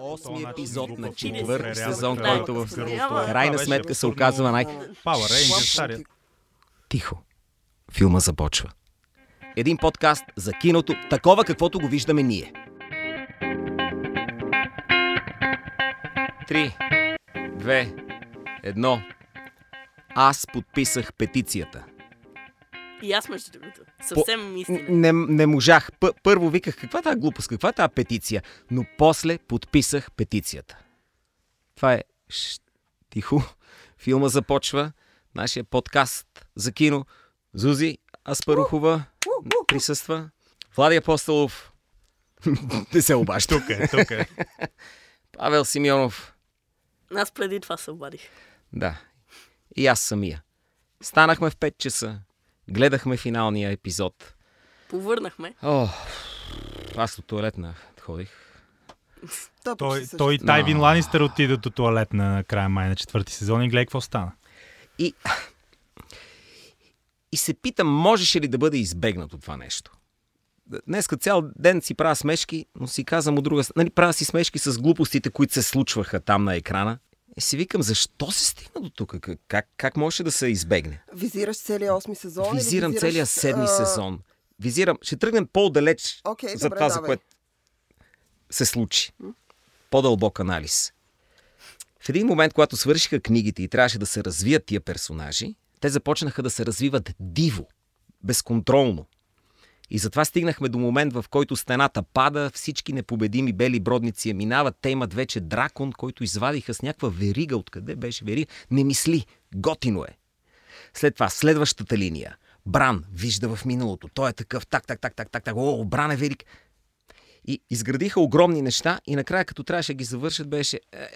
Осми епизод на Четвърти сезон, който в сериала. крайна Това беше сметка се абсурдно. оказва най... Power Rangers, стария. Тихо. Филма започва. Един подкаст за киното, такова каквото го виждаме ние. Три, две, едно. Аз подписах петицията. И аз между другото. Съвсем истина. Не, не можах. П- първо виках, каква тази глупост, каква тази петиция? Но после подписах петицията. Това е... Ш, тихо. Филма започва. Нашия подкаст за кино. Зузи Аспарухова присъства. Влади Апостолов. не се обажда. Тук е, тук е. Павел Симеонов. Аз преди това се обадих. Да. И аз самия. Станахме в 5 часа. Гледахме финалния епизод. Повърнахме. О, аз до туалетна ходих. Той, той Тайвин Ланистър отиде до туалет на края май на четвърти сезон и гледай какво стана. И, и се питам, можеше ли да бъде избегнато това нещо? Днеска цял ден си правя смешки, но си казвам от друга страна, нали, правя си смешки с глупостите, които се случваха там на екрана. И си викам, защо се стигна до тук? Как, как, можеше да се избегне? Визираш целия 8 сезон? Визирам визираш, целия седми а, сезон. Визирам, ще тръгнем по-далеч Окей, за добре, това, за давай. което се случи. По-дълбок анализ. В един момент, когато свършиха книгите и трябваше да се развият тия персонажи, те започнаха да се развиват диво, безконтролно. И затова стигнахме до момент, в който стената пада, всички непобедими бели бродници я минават, те имат вече дракон, който извадиха с някаква верига. Откъде беше верига? Не мисли. Готино е. След това, следващата линия. Бран вижда в миналото. Той е такъв, так, так, так, так, так, так. О, Бран е велик. И изградиха огромни неща и накрая, като трябваше да ги завършат, беше... Е,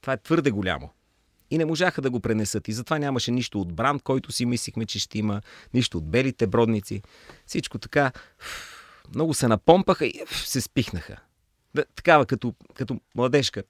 това е твърде голямо. И не можаха да го пренесат. И затова нямаше нищо от Бран, който си мислихме, че ще има, нищо от белите бродници. Всичко така... Много се напомпаха и се спихнаха. Да, такава като, като младежка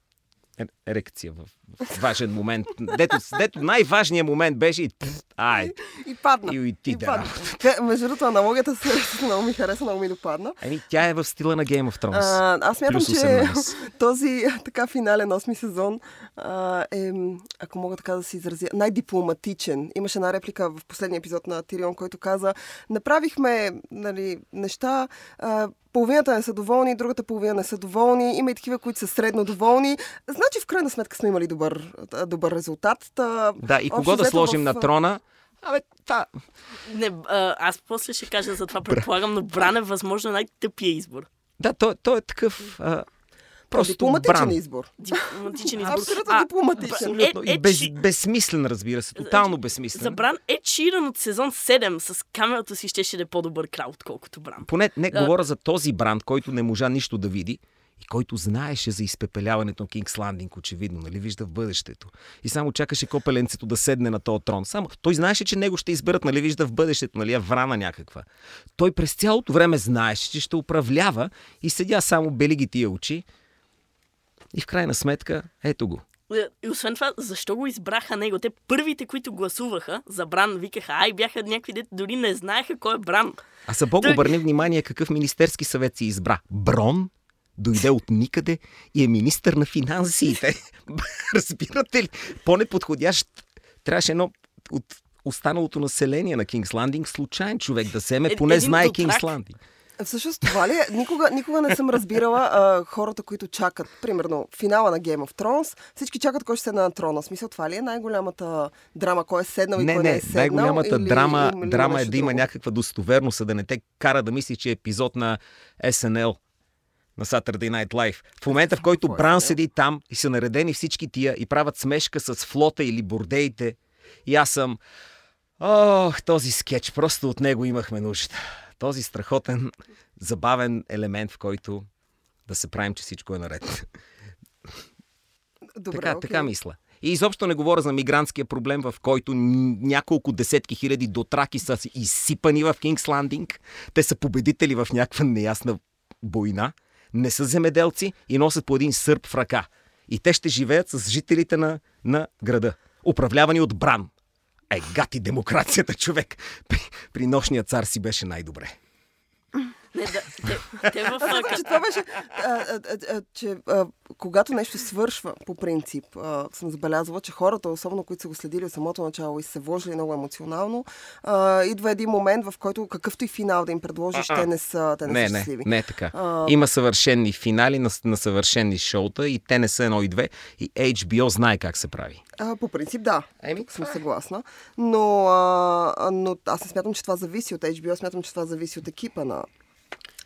е- ерекция в важен момент. Дето, дето най-важният момент беше и... Ай, И падна. и уйти да падна. работа. Те, между другото, аналогията се много ми хареса, много ми допадна. Еми, тя е в стила на Game of Thrones. А, аз смятам, Плюс че 18. този така финален 8 сезон а, е, ако мога така да се изразя, най-дипломатичен. Имаше една реплика в последния епизод на Тирион, който каза, направихме нали, неща, а, половината не са доволни, другата половина не са доволни, има и такива, които са средно доволни. Значи, в крайна сметка сме имали добър, добър резултат. Та, Да, и кого да сложим в, на трона? Абе, та... Не, а, аз после ще кажа за това, предполагам, но Бран е възможно най-тъпия избор. Да, той, той е такъв... А, просто дипломатичен бран. избор. Дипломатичен избор. Абсолютно А, дипломатичен. Абсолютно. Е, И е, без, безсмислен, разбира се. Тотално За безсмислен. Бран е Ширан от сезон 7 с камерата си щеше да е по-добър крал, отколкото Бран. Поне не А- говоря за този бранд, който не можа нищо да види и който знаеше за изпепеляването на Кингс Ландинг, очевидно, нали, вижда в бъдещето. И само чакаше копеленцето да седне на този трон. Само той знаеше, че него ще изберат, нали, вижда в бъдещето, нали, е врана някаква. Той през цялото време знаеше, че ще управлява и седя само бели ги тия очи. И в крайна сметка, ето го. Е, И освен това, защо го избраха него? Те първите, които гласуваха за Бран, викаха, ай, бяха някакви дете, дори не знаеха кой е Бран. А за Бог Той- обърни внимание какъв министерски съвет си избра. Брон дойде от никъде и е министър на финансите. Разбирате ли? По-неподходящ трябваше едно от останалото население на Кингс Ландинг случайен човек да вземе, Е- поне един знае. Кингс Ландинг. Всъщност това ли е? Никога, никога не съм разбирала а, хората, които чакат, примерно, финала на Game of Thrones, всички чакат кой ще седне на трона. В Смисъл, това ли е най-голямата драма? Кой е седнал и Не, кой не, не, е седнал? най-голямата или, драма, има ли драма е да има друго? някаква достоверност, а да не те кара да мислиш, че е епизод на SNL на Saturday Night Live. В момента, в който е Бран седи там и са наредени всички тия и правят смешка с флота или бордеите, и аз съм... Ох, този скетч, просто от него имахме нужда. Този страхотен, забавен елемент, в който да се правим, че всичко е наред. Добре, така, окей. така мисля. И изобщо не говоря за мигрантския проблем, в който няколко десетки хиляди дотраки са си изсипани в Кингс Ландинг. Те са победители в някаква неясна война. Не са земеделци и носят по един сърп в ръка. И те ще живеят с жителите на, на града. Управлявани от Бран. Е, гати демокрацията, човек. При, при нощния цар си беше най-добре. Не, да, те, те в... Аз че това беше, а, а, а, че а, когато нещо свършва, по принцип, а, съм забелязала, че хората, особено които са го следили от самото начало и се вложили много емоционално, а, идва един момент, в който какъвто и финал да им предложиш, те не са, те не, не са щастливи. Не, не така. А... Има съвършенни финали на, на съвършенни шоута и те не са едно и две и HBO знае как се прави. А, по принцип, да. Еми, съм е. съгласна. Но, а, но аз не смятам, че това зависи от HBO, смятам, че това зависи от екипа на,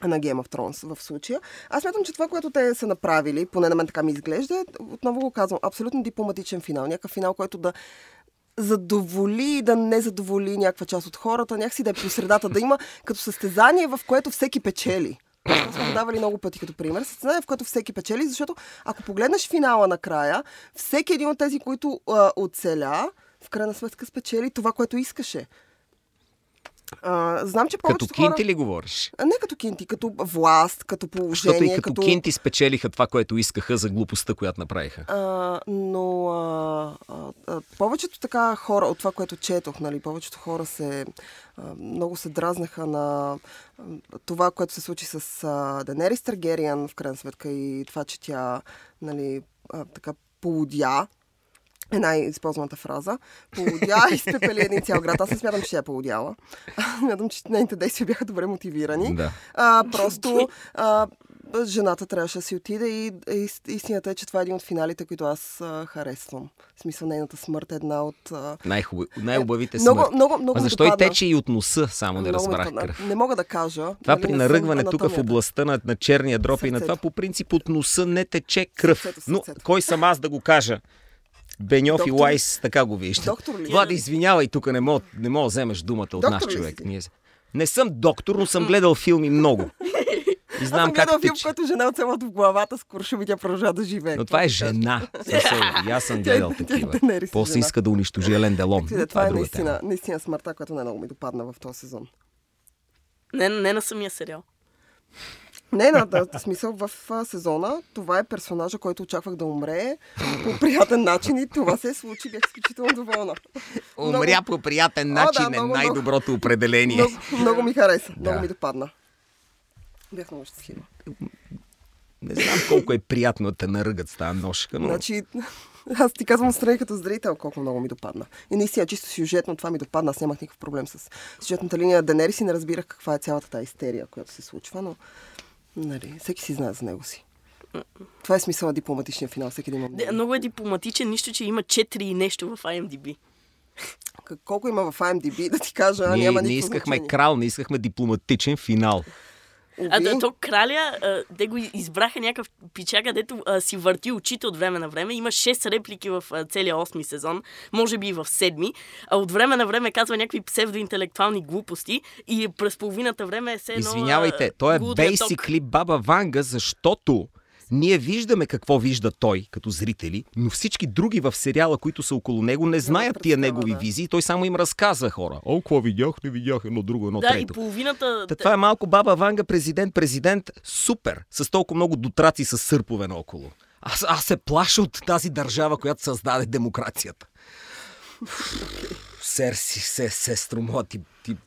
на Game of Thrones в случая. Аз смятам, че това, което те са направили, поне на мен така ми изглежда, отново го казвам, абсолютно дипломатичен финал. Някакъв финал, който да задоволи и да не задоволи някаква част от хората, някакси да е по средата, да има като състезание, в което всеки печели. Това сме давали много пъти като пример. Състезание, в което всеки печели, защото ако погледнеш финала накрая, всеки един от тези, които оцеля, в крайна сметка спечели това, което искаше. А, знам, че Като кинти хора... ли говориш? А, не като кинти, като власт, като положение. Защото и като, като... кинти спечелиха това, което искаха за глупостта, която направиха. А, но а, а, а, повечето така хора, от това, което четох, нали, повечето хора се а, много се дразнаха на а, това, което се случи с а, Денерис Таргериан, в крайна сметка, и това, че тя нали, а, така полудя е най-използваната фраза. Полудя и спепели един цял град. Аз не смятам, че тя е полудяла. Смятам, че нейните действия бяха добре мотивирани. Да. А, просто а, жената трябваше да си отиде и, и истината е, че това е един от финалите, които аз а, харесвам. В смисъл, нейната смърт е една от... А... Най-хубав, най-убавите е, смърт. Много, много, много а защо и тече и от носа, само не разбрах кръв? Не мога да кажа. Това нали, при наръгване тук в областта на, на черния дроп и на това, по принцип от носа не тече кръв. Сърцето, сърцето. Но кой съм аз да го кажа? Беньов Доктор... и Лайс така го виждат. Доктор ли? Влади, извинявай, тук не мога, не мога да вземеш думата от Доктор наш човек. Ние... Не съм доктор, но съм гледал филми много. И знам Аз съм гледал филм, който жена от в главата с куршум и тя продължава да живее. Но това е жена. и аз съм гледал такива. После иска да унищожи Елен Делон. Това, това е, е наистина, наистина смъртта, която не много ми допадна в този сезон. Не, не на самия сериал. Не, на да, смисъл в сезона. Това е персонажа, който очаквах да умре по приятен начин и това се е случи. Бях изключително доволна. Умря много... по приятен начин О, да, е най-доброто много, определение. Много, много ми хареса. Да. Много ми допадна. Бях много щастлива. Не знам колко е приятно да те наръгат с тази ножка, но... Значи, аз ти казвам страни като зрител колко много ми допадна. И наистина, чисто сюжетно това ми допадна. Аз нямах никакъв проблем с сюжетната линия. Денерис и не разбирах каква е цялата тази истерия, която се случва, но Нали, всеки си знае за него си. Това е смисъл на дипломатичния финал. Всеки да има мнение. Много е дипломатичен, нищо, че има 4 и нещо в IMDb. Колко има в IMDb, да ти кажа, ние, няма не искахме значение. крал, не искахме дипломатичен финал. А да, то краля, а, те го избраха някакъв пичага, дето а, си върти очите от време на време. Има 6 реплики в а, целия 8 сезон, може би и в 7. А от време на време казва някакви псевдоинтелектуални глупости и през половината време е все едно... Извинявайте, той е basically Баба Ванга, защото ние виждаме какво вижда той като зрители, но всички други в сериала, които са около него, не знаят тия негови да. визии. Той само им разказва хора. О, какво видях, не видях едно друго, едно да, трето. И половината... Та, това е малко баба Ванга, президент, президент. Супер! С толкова много дотраци с сърпове наоколо. Аз, аз се плаша от тази държава, която създаде демокрацията. Серси, се, сестро моя, ти, ти...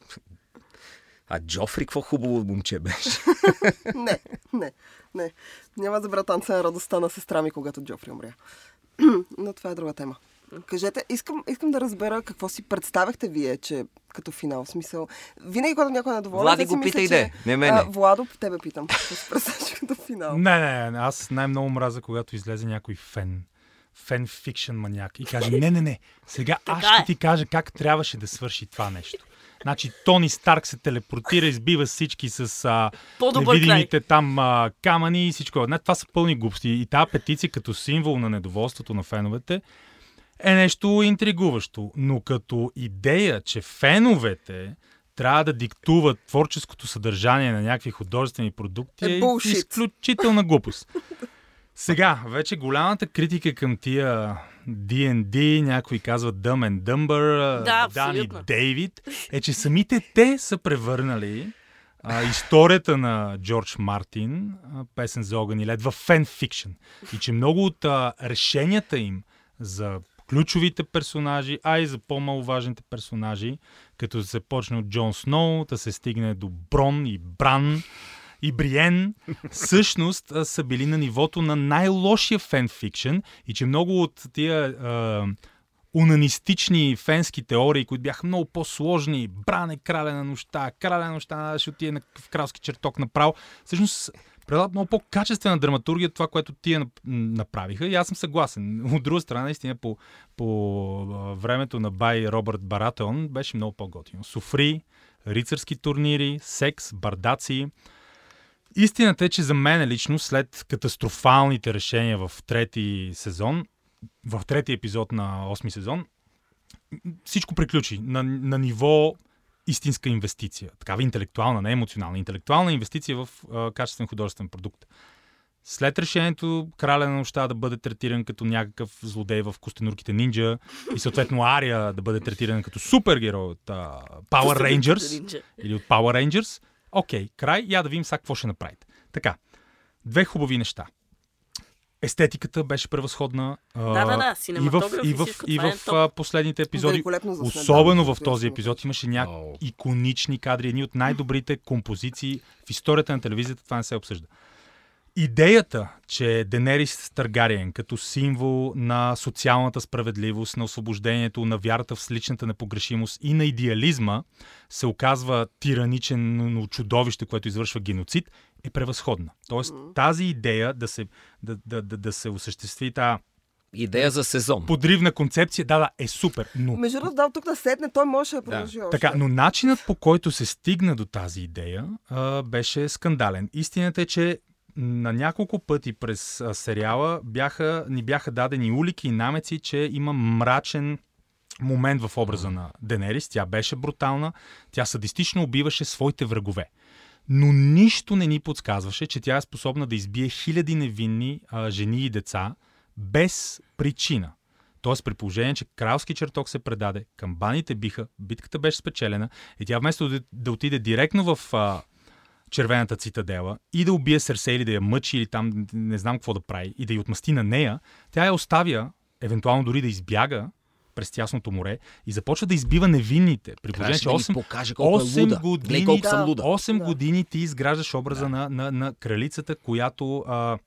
А Джофри, какво хубаво момче беше. не, не. Не, няма да братанца на радостта на сестра ми, когато Джофри умря. Но това е друга тема. Кажете, искам, искам да разбера какво си представяхте вие, че като финал. В смисъл, винаги когато някой е недоволен... Влади го пита иде, не мене. А, Владо, тебе питам. Какво си представяш като финал? Не, не, не, аз най-много мраза, когато излезе някой фен фен фикшн маняк и каже, не, не, не, сега аз ще е. ти кажа как трябваше да свърши това нещо. Значи Тони Старк се телепортира, избива всички с а, невидимите край. там а, камъни и всичко. Не, това са пълни глупости. И тази петиция като символ на недоволството на феновете е нещо интригуващо. Но като идея, че феновете трябва да диктуват творческото съдържание на някакви художествени продукти е, е изключителна глупост. Сега, вече голямата критика към тия D&D, някои казват Dumb and Dumber, да, Дани Дейвид, е, че самите те са превърнали а, историята на Джордж Мартин, а, песен за огън и лед, в фен фикшн. И че много от а, решенията им за ключовите персонажи, а и за по-маловажните персонажи, като се почне от Джон Сноу, да се стигне до Брон и Бран и Бриен, всъщност са били на нивото на най-лошия фенфикшн и че много от тия а, унанистични фенски теории, които бяха много по-сложни, Бран е краля на нощта, краля на нощта ще отиде в кралски чертог направо, всъщност предлагат много по-качествена драматургия това, което тия направиха и аз съм съгласен. От друга страна, наистина, по, по времето на Бай Робърт Баратон беше много по-готино. Суфри, рицарски турнири, секс, бардаци. Истината е, че за мен лично, след катастрофалните решения в трети сезон, в третия епизод на 8 сезон, всичко приключи на, на ниво истинска инвестиция. Такава интелектуална, не емоционална. Интелектуална инвестиция в а, качествен художествен продукт. След решението краля на нощта да бъде третиран като някакъв злодей в костенурките нинджа и съответно Ария да бъде третиран като супергерой от а, Power Rangers или от Power Rangers, окей, okay, край, я да видим сега какво ще направите. Така, две хубави неща естетиката беше превъзходна. Да, да, да. И в, и в, и в, в е последните епизоди, особено в този епизод, имаше някакви oh. иконични кадри, едни от най-добрите композиции в историята на телевизията. Това не се обсъжда. Идеята, че Денерис Таргариен като символ на социалната справедливост, на освобождението, на вярата в личната непогрешимост и на идеализма се оказва тираничен чудовище, което извършва геноцид, е превъзходна. Тоест тази идея да се, да, да, да, да се осъществи тази Идея за сезон. Подривна концепция, да, да, е супер. Но... Между другото, да, тук да седне, той може да продължи да. още. Така, но начинът по който се стигна до тази идея а, беше скандален. Истината е, че на няколко пъти през а, сериала бяха, ни бяха дадени улики и намеци, че има мрачен момент в образа на Денерис. Тя беше брутална, тя садистично убиваше своите врагове. Но нищо не ни подсказваше, че тя е способна да избие хиляди невинни а, жени и деца без причина. Тоест при положение, че кралски чертог се предаде, камбаните биха, битката беше спечелена и тя вместо да, да отиде директно в а, червената цитадела и да убие Серсе или да я мъчи или там не знам какво да прави и да я отмъсти на нея, тя я оставя, евентуално дори да избяга през тясното море и започва да избива невинните. При положение, че 8, покаже колко 8 е луда. години, колко съм луда. 8 да. години ти изграждаш образа да. на, на, на кралицата, която а,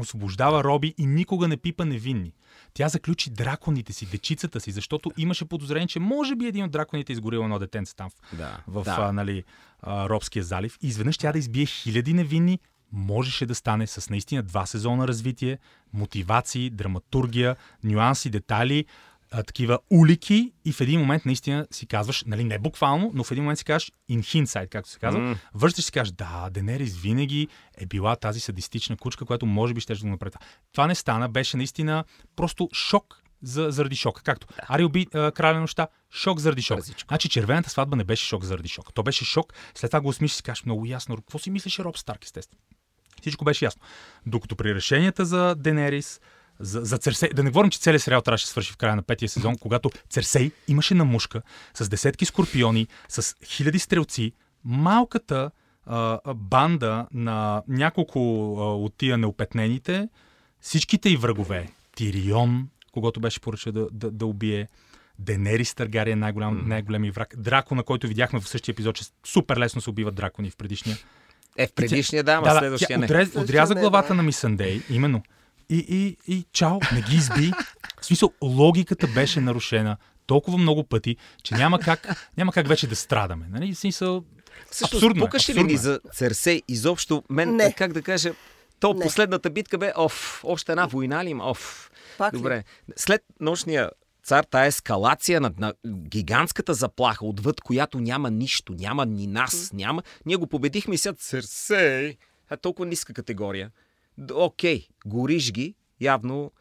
освобождава роби и никога не пипа невинни. Тя заключи драконите си, дечицата си, защото имаше подозрение, че може би един от драконите е изгорил едно детенце там в, да, в да. А, нали, а, Робския залив. И изведнъж тя да избие хиляди невинни, можеше да стане с наистина два сезона развитие, мотивации, драматургия, нюанси, детайли, а, такива улики и в един момент наистина си казваш, нали не буквално, но в един момент си казваш in hindsight, както се казва, mm. връщаш си кажеш, да, Денерис винаги е била тази садистична кучка, която може би ще да го направи. Това не стана, беше наистина просто шок за, заради шока. Както да. Ари уби а, краля нощта, шок заради шок. Разичко. Значи червената сватба не беше шок заради шок. То беше шок, след това го осмислиш и си кажеш много ясно. Какво си мислеше Роб Старк, естествено? Всичко беше ясно. Докато при решенията за Денерис, за, за Церсей. Да не говорим, че целият сериал трябваше да свърши в края на петия сезон, когато Церсей имаше на мушка с десетки скорпиони, с хиляди стрелци, малката а, банда на няколко а, от тия неопетнените, всичките и врагове, Тирион, когато беше поръча да, да, да убие, Денерис Таргария, най-голям, mm. най-големи враг, Драко, на който видяхме в същия епизод, че супер лесно се убиват дракони в предишния. Е, в предишния, да, да, следващия не. Отрез, отряза главата да. на Мисандей, именно и, и, и чао, не ги изби. В смисъл, логиката беше нарушена толкова много пъти, че няма как, няма как вече да страдаме. Нали? В смисъл, Също, абсурдно Пукаше ли ни за Церсей изобщо? Мен, не. как да кажа, то не. последната битка бе, оф, още една война ли има? Оф. Пак Добре. Ли? След нощния цар, тая ескалация на, на гигантската заплаха, отвъд която няма нищо, няма ни нас, няма. Ние го победихме и сега Церсей. е толкова ниска категория окей, гориш ги, явно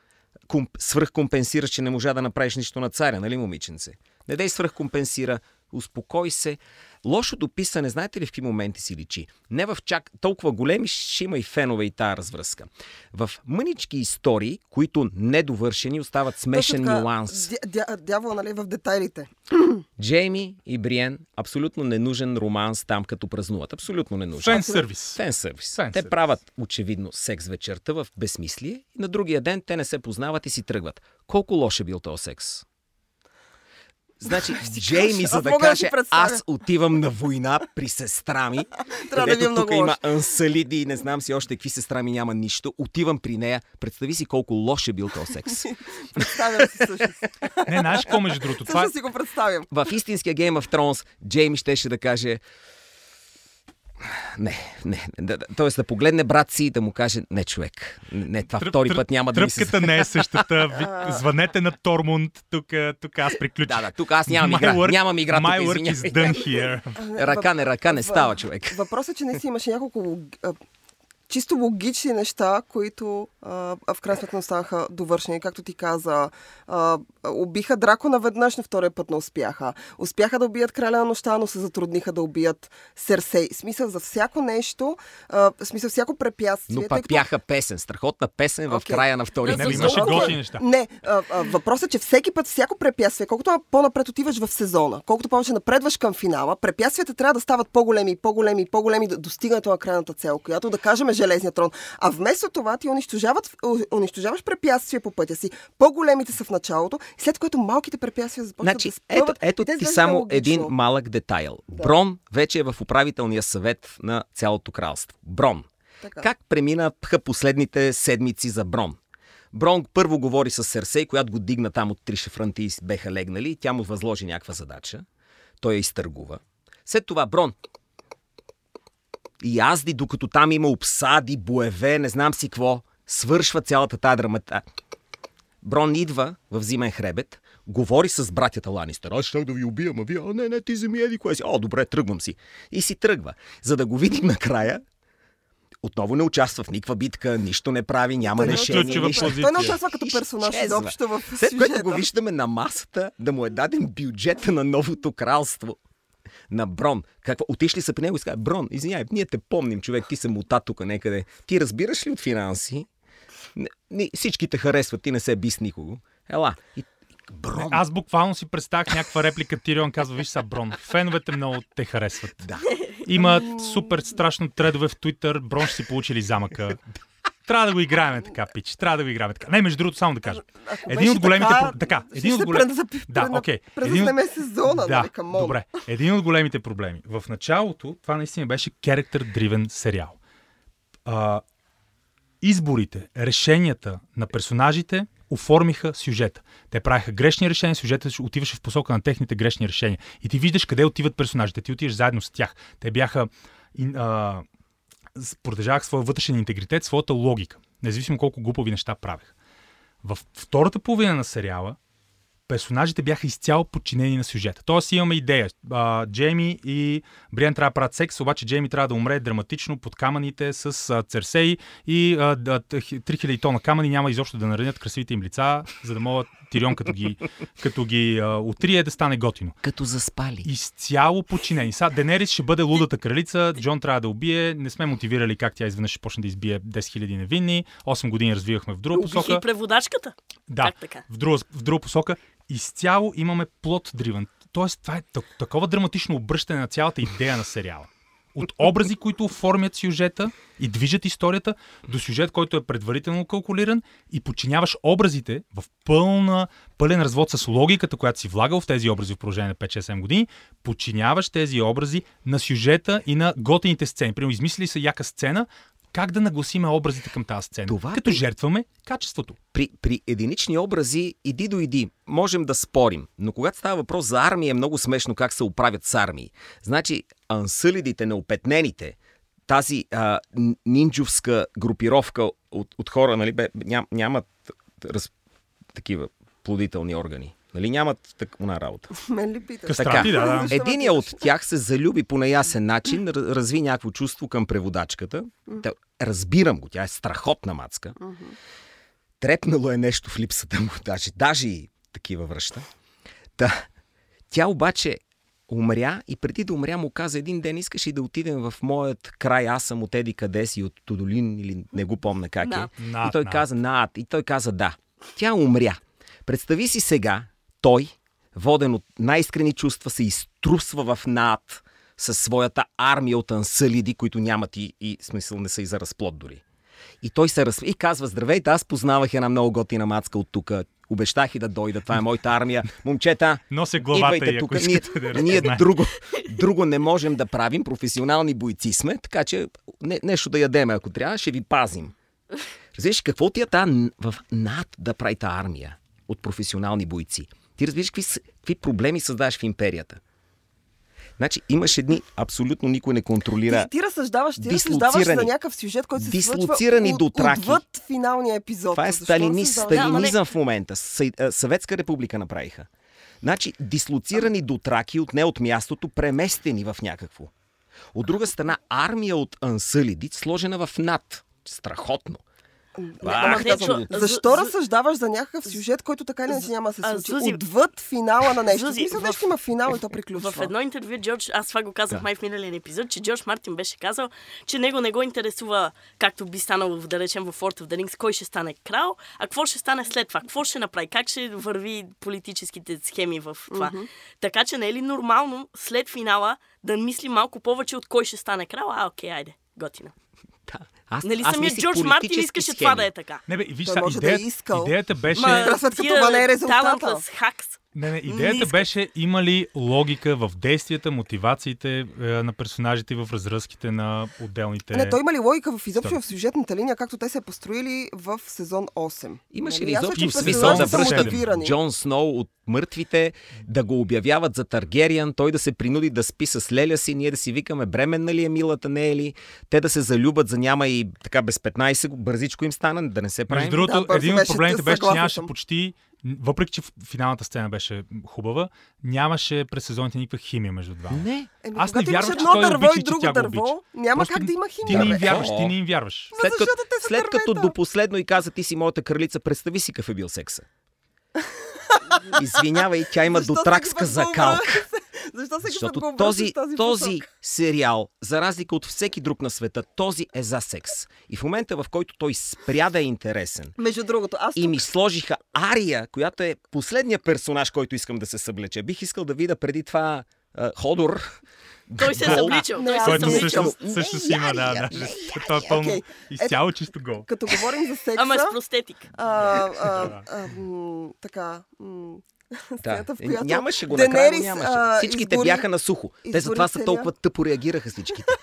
комп, свръхкомпенсираш, че не можа да направиш нищо на царя, нали, момиченце? Не дей свръхкомпенсира, успокой се. Лошото писане, знаете ли в какви моменти си личи? Не в чак толкова големи, ще има и фенове и тая развръзка. В мънички истории, които недовършени, остават смешен така, нюанс. Дя, дя, дявол, нали, в детайлите. Джейми и Бриен, абсолютно ненужен романс там, като празнуват. Абсолютно ненужен. Фен сервис. Фен сервис. Те правят очевидно секс вечерта в безсмислие и на другия ден те не се познават и си тръгват. Колко лош е бил този секс? Значи, Джейми, за да да каже, представя. аз отивам на война при сестра ми, да където много тук има ансалиди и не знам си още какви сестра ми няма нищо, отивам при нея, представи си колко лош е бил този секс. Представям си също. Не, знаеш какво между другото? Това е... Също си го представям. В истинския Game of Thrones Джейми щеше да каже не, не, да, да, т.е. да погледне брат си и да му каже, не човек, не, това Тръп- втори тръп- път няма да ми се... Тръпката не е същата. Ви- Звънете на Тормунд. Тук, тук аз приключих. Да, да, тук аз нямам My игра, work- нямам игра тук, My work is done here. Ръка не ръка не става човек. Въпросът е, че наистина имаше няколко чисто логични неща, които а, в крайна сметка останаха довършени. Както ти каза, а, убиха дракона веднъж, на втория път не успяха. Успяха да убият краля на нощта, но се затрудниха да убият Серсей. Смисъл за всяко нещо, а, смисъл всяко препятствие. Но пак като- пяха песен, страхотна песен в Окей. края на втория Не, Не, имаше готини неща. Не, а, а, въпросът е, че всеки път, всяко препятствие, колкото по-напред отиваш в сезона, колкото повече напредваш към финала, препятствията трябва да стават по-големи, и по-големи, и по-големи до достигането на крайната цел, която да кажем е железния трон. А вместо това ти унищожават, унищожаваш препятствия по пътя си. По-големите са в началото, след което малките препятствия започват Значи, да ето, спъват. ето те ти само логично. един малък детайл. Брон вече е в управителния съвет на цялото кралство. Брон. Така. Как преминаха последните седмици за Брон? Брон първо говори с Серсей, която го дигна там от три шефранти и беха легнали. Тя му възложи някаква задача. Той я изтъргува. След това Брон и язди, докато там има обсади, боеве, не знам си какво, свършва цялата тази драмата. Брон идва в зимен хребет, говори с братята Ланистър. Аз щях да ви убия, ма вие, а не, не, ти вземи еди кое си. О, добре, тръгвам си. И си тръгва. За да го видим накрая, отново не участва в никаква битка, нищо не прави, няма Той решение. нищо. Той не участва като персонаж изобщо в След което го виждаме на масата да му е даден бюджета на новото кралство. На Брон. Какво? Отишли са при него и сказали, Брон, извиняй, ние те помним, човек, ти се мута тук някъде. Ти разбираш ли от финанси? Не, не, всички те харесват, ти не се би с никого. Ела. И, Брон. Аз буквално си представях някаква реплика. Тирион казва, виж са Брон. Феновете много те харесват. Да. Има супер страшно тредове в Twitter. Брон ще си получили замъка. Трябва да го играем така, пич. Трябва да го играем така. Не, между другото, само да кажа. Ако Един от големите... така, един от се големите... Да, окей. Презаснеме сезона, да, нали, добре. Един от големите проблеми. В началото това наистина беше character-driven сериал. А, изборите, решенията на персонажите оформиха сюжета. Те правиха грешни решения, сюжетът отиваше в посока на техните грешни решения. И ти виждаш къде отиват персонажите. Ти отиваш заедно с тях. Те бяха... А, продължавах своя вътрешен интегритет, своята логика. Независимо колко глупави неща правех. В втората половина на сериала персонажите бяха изцяло подчинени на сюжета. Тоест имаме идея. А, Джейми и Бриан трябва да правят секс, обаче Джейми трябва да умре драматично под камъните с а, Церсей и а, да, т- хи- 3000 тона камъни няма изобщо да наранят красивите им лица, за да могат Тирион като ги, като ги а, отрие да стане готино. Като заспали. Изцяло подчинени. Сега Денерис ще бъде лудата кралица, Джон трябва да убие, не сме мотивирали как тя изведнъж ще почне да избие 10 000 невинни, 8 години развивахме в друга Убих посока. и преводачката. Да, Как така? в друга, в друга посока. Изцяло имаме плот дривен. Тоест, това е так- такова драматично обръщане на цялата идея на сериала. От образи, които оформят сюжета и движат историята, до сюжет, който е предварително калкулиран и подчиняваш образите в пълна, пълен развод с логиката, която си влагал в тези образи в продължение на 5-6-7 години, подчиняваш тези образи на сюжета и на готените сцени. Примерно, измислили са яка сцена, как да нагласиме образите към тази сцена, Това като при- жертваме качеството. При, при единични образи, иди до иди, можем да спорим. Но когато става въпрос за армия, е много смешно как се оправят с армии. Значи, ансълидите, неопетнените, тази а, нинджовска групировка от, от хора, нали, бе, ням, нямат раз, такива плодителни органи. Нали, нямат такова работа. Мен ли питаш? Кастрати, да, да. Защо Единият ме от тях се залюби по неясен начин, разви някакво чувство към преводачката. Та, разбирам го, тя е страхотна мацка. Трепнало е нещо в липсата му, даже, даже и такива връща. Та, тя обаче умря и преди да умря му каза един ден, искаш ли да отидем в моят край, аз съм от Еди къде си, от Тодолин или не го помня как е. Над, и той над. каза над. И той каза да. Тя умря. Представи си сега, той, воден от най-искрени чувства, се изтрусва в над със своята армия от ансалиди, които нямат и, и смисъл не са и за разплод дори. И той се раз... и казва, здравейте, аз познавах една много готина мацка от тук. Обещах и да дойда, това е моята армия. Момчета, Нося главата идвайте тук. Ние, да ние друго, друго не можем да правим, професионални бойци сме, така че не, нещо да ядеме, ако трябва, ще ви пазим. Разбираш, какво ти е та в над да прави та армия от професионални бойци? Ти разбираш какви, какви проблеми създаваш в империята? Значи имаш едни, абсолютно никой не контролира. Ти, ти разсъждаваш, ти разсъждаваш за някакъв сюжет, който се Дислоцирани случва до траки. отвъд финалния епизод. Това е Защо сталини, разсъждаваш? Да, сталинизъм в момента. Съветска република направиха. Значи, дислоцирани до траки от не от мястото, преместени в някакво. От друга страна, армия от ансълиди, сложена в над. Страхотно. Ама не, чу-. Защо разсъждаваш за някакъв сюжет, който така или иначе няма да се случи? Зузи- Отвъд финала на нещо. Зузи, Мисля, в- нещо има финал и то приключва. В едно интервю Джордж, аз това го казах Да. май в миналия епизод, че Джордж Мартин беше казал, че него не го интересува както би станало, да речем, в Fort of the Rings, кой ще стане крал, а какво ще стане след това, какво ще направи, как ще върви политическите схеми в това. Така че не е ли нормално след финала да мисли малко повече от кой ще стане крал? А, окей, айде, готина. Да. Аз, Нали аз самият мислих Джордж Мартин искаше схеми. това да е така. Не, бе, виж, Той може да е искал. идеята беше... Ма, след като това не е резултата. Hacks. Не, не, Не идеята искам. беше има ли логика в действията, мотивациите е, на персонажите и в разръзките на отделните... Не, той има ли логика в изобщо в сюжетната линия, както те се построили в сезон 8? Имаше Нали? ли Ясно, изобщо смисъл да връщат. Джон Сноу от мъртвите, да го обявяват за Таргериан, той да се принуди да спи с леля си, ние да си викаме бременна ли е милата, не е ли, те да се залюбат за няма и така без 15, бързичко им стана, да не се правим. Между другото, Да, един от проблемите беше, че нямаше съм. почти, въпреки че финалната сцена беше хубава, нямаше през сезоните никаква химия между двама. Не, Еми, Аз не вярвам, че едно той дърво обича и и друго дърво, няма Просто как да има Ти химия. не им вярваш, ти не им вярваш. след като, след като до последно и каза ти си моята кралица, представи си какъв е бил секса. Извинявай, тя има Защо дотракска закалка. Защо всеки Защото път го този, този, тази този сериал, за разлика от всеки друг на света, този е за секс. И в момента, в който той спря да е интересен, Между другото, аз и ми сложиха Ария, която е последният персонаж, който искам да се съблече. Бих искал да видя преди това а, Ходор. Той се е събличал. Той се е Който съм събличал. всъщност, всъщност има, да, да. Това е пълно, изцяло чисто гол. като говорим за секса... Ама с простетик. а, а, а, така, Да. в Е, която Нямаше го, накрая го Денерис, нямаше. а, Всичките избори- бяха на сухо. Те затова са толкова тъпо реагираха всичките.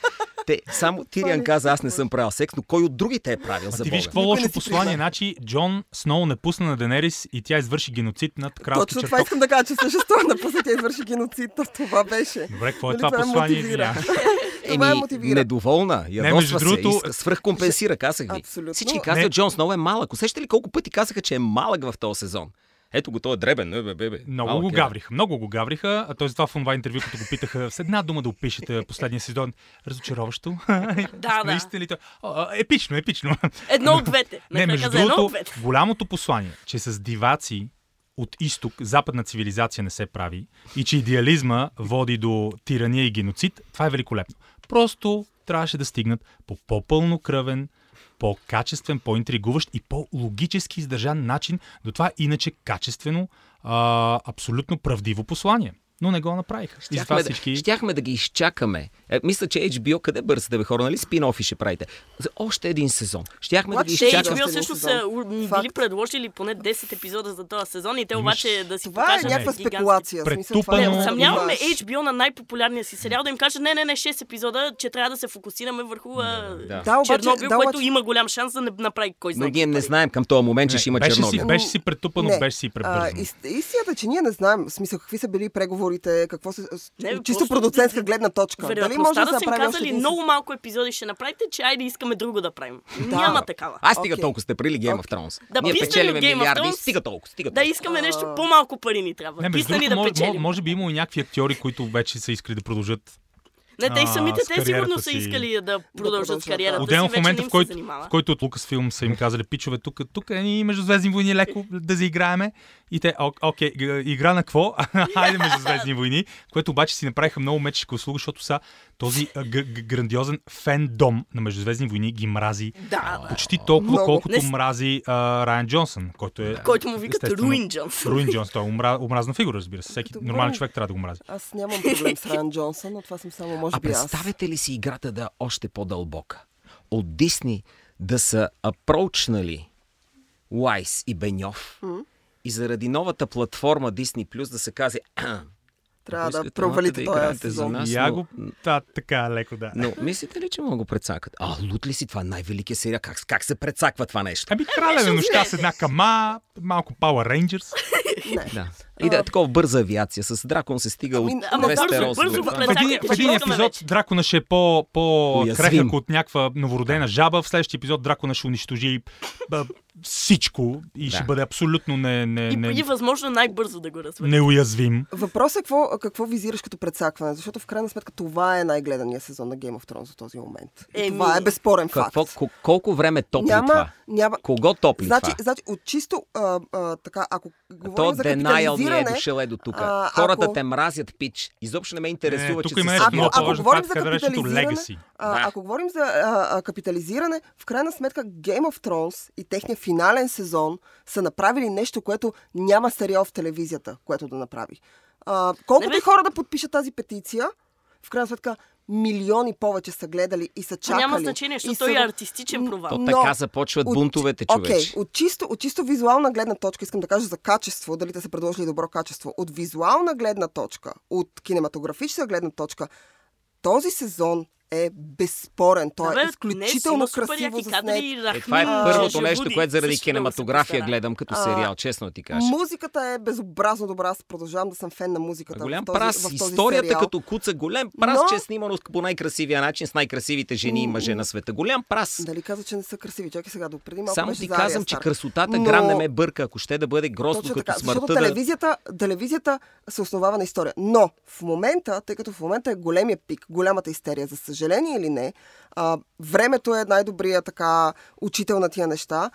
Те, само Тириан не каза, аз не съм правил секс, но кой от другите е правил за Ти виж какво лошо не послание. Значи Джон Сноу не пусна на Денерис и тя извърши геноцид над кралски Точно това чертог. искам да кажа, че съществува на пътя тя извърши геноцид. То Това беше. Добре, какво е Нали, това това е послание? Това е Еми, мотивира. недоволна, ядосва се, другото- иска- свръхкомпенсира, казах ви. Абсолютно. Всички Не. казват, Джон Сноу е малък. Усещате ли колко пъти казаха, че е малък в този сезон? Ето го, той е дребен. Не, бе, бе, бе. Много Малък го е. гавриха, много го гавриха. А той затова в това интервю, като го питаха с една дума да опишете последния сезон, разочароващо. да. Наистина ли Епично, епично. Едно от двете. Не, между каза едно от другото, двете. голямото послание, че с диваци от изток западна цивилизация не се прави и че идеализма води до тирания и геноцид, това е великолепно. Просто трябваше да стигнат по по-пълнокръвен, по-качествен, по-интригуващ и по-логически издържан начин до това иначе качествено, а, абсолютно правдиво послание. Но не го направиха. Щяхме, всички... да, щяхме да ги изчакаме. Е, мисля, че HBO къде бързате, бе хора, нали спин-офи ще правите? За още един сезон. Щяхме да ги изчакаме. HBO също са Факт. били предложили поне 10 епизода за този сезон и те обаче да си Това е покажат някаква гигантски- спекулация. Претупано- Не, е- съмняваме Имаш. HBO на най-популярния си сериал да им каже не, не, не, 6 епизода, че трябва да се фокусираме върху а, да. Да, обаче- Чернобил, да, което има голям шанс да не направи кой Но знае. ние какви не знаем към този момент, че ще има Чернобил. си, беше си претупано, Не. беше си пребързано. ист- истината е, че ние не знаем, смисъл, какви са били преговорите, какво се... Не, чисто просто- продуцентска гледна точка. Дали може да да се направи казали един много малко епизоди ще направите, че айде искаме друго да правим. Да. Няма такава. Аз стига Окей. толкова сте прили Game of Thrones. Да Ние печелиме милиарди. Thrones, Стига толкова, стига Да толкова. искаме нещо, по-малко пари ни трябва. Не, Писани да печелим. може би има и някакви актьори, които вече са искали да продължат Не, те и самите те сигурно кариерата са си. искали да продължат продължат, с кариерата да. Отделно си, в момента, в който, в който от Лукасфилм са им казали, пичове, тук, тук е ни между Звездни войни леко да заиграеме. И те, «Ок- окей, игра на какво? Хайде между Звездни войни, което обаче си направиха много мечешка услуга, защото са този г- г- грандиозен фендом на Междузвездни войни ги мрази Да, почти толкова, Много. колкото Не мрази а, Райан Джонсън, който е... който му викат Руин Джонс. Руин Джонс, той е омразна фигура, разбира се. Всеки нормален човек трябва да го мрази. Аз нямам проблем с Райан Джонсън, но това съм само, може А би аз. представете ли си играта да е още по-дълбока? От Дисни да са апрочнали Уайс и Беньов и заради новата платформа Disney Plus да се каже Трябва да провалите да този за сезон. нас. Я но- го... Да, така, леко да. Но мислите ли, че мога го прецакат? А, лут ли си това? Най-великия сериал. Как, как се прецаква това нещо? Ами краля на нощта с една кама, малко Power Rangers. Не. Да. И да е такова бърза авиация. С дракон се стига Ами, от ама бързо, Вестерос. бързо това. В един, в един епизод вече. дракона ще е по, по-крехък Уязвим. от някаква новородена жаба, в следващия епизод дракона ще унищожи всичко и Да. ще бъде абсолютно не, не, И, не, и възможно най-бързо да го развали. неуязвим. Въпросът е какво, какво визираш като прецакване, защото в крайна сметка това е най-гледания сезон на Game of Thrones за този момент. Еми, това е безспорен Какво, факт. ко- колко време топли Няма, това? няма. Кого топли Значи, това? значи, от чисто а, а, така, ако То говорим за Denial ми е дошъл е до тук. Хората ако- те мразят, пич. Изобщо не ме Не, интересува, че тук има нещо Ако- много ако по-важно. говорим за е капитализиране. А, Да. Ако говорим за а, а, капитализиране, в крайна сметка Game of Thrones и техния финален сезон са направили нещо, което няма сериал в телевизията, което да направи. А, колкото Не, бе. и хора да подпишат тази петиция, в крайна сметка милиони повече са гледали и са чакали. няма значение, и защото са той е артистичен провал. То Но- така започват от- бунтовете, човече. от, чисто, от чисто визуална гледна точка, искам да кажа за качество, дали те са предложили добро качество. От визуална гледна точка, от кинематографична гледна точка, този сезон е безспорен. Той е не, изключително супер красиво заснет. Е, това е първото Жажуди, нещо, което заради също много се кинематография гледам като А, сериал, честно да ти кажа. Музиката е безобразно добра. Аз продължавам да съм фен на музиката. Голям в този, прас. в този Историята сериал. като куца. Голям прас, Но- че е снимано по най-красивия начин с най-красивите жени и мъже на света. Голям прас. Дали каза, че не са красиви? Чакай сега, до преди малко Само ти казвам, че красотата Но- грам не ме бърка. Ако ще да бъде грозно Точно като така, защото смъртта, да... телевизията, телевизията се основава на история. Но в момента, тъй като в момента е големия пик, голямата истерия, за съжаление или не, а, времето е най-добрия така учител на тия неща.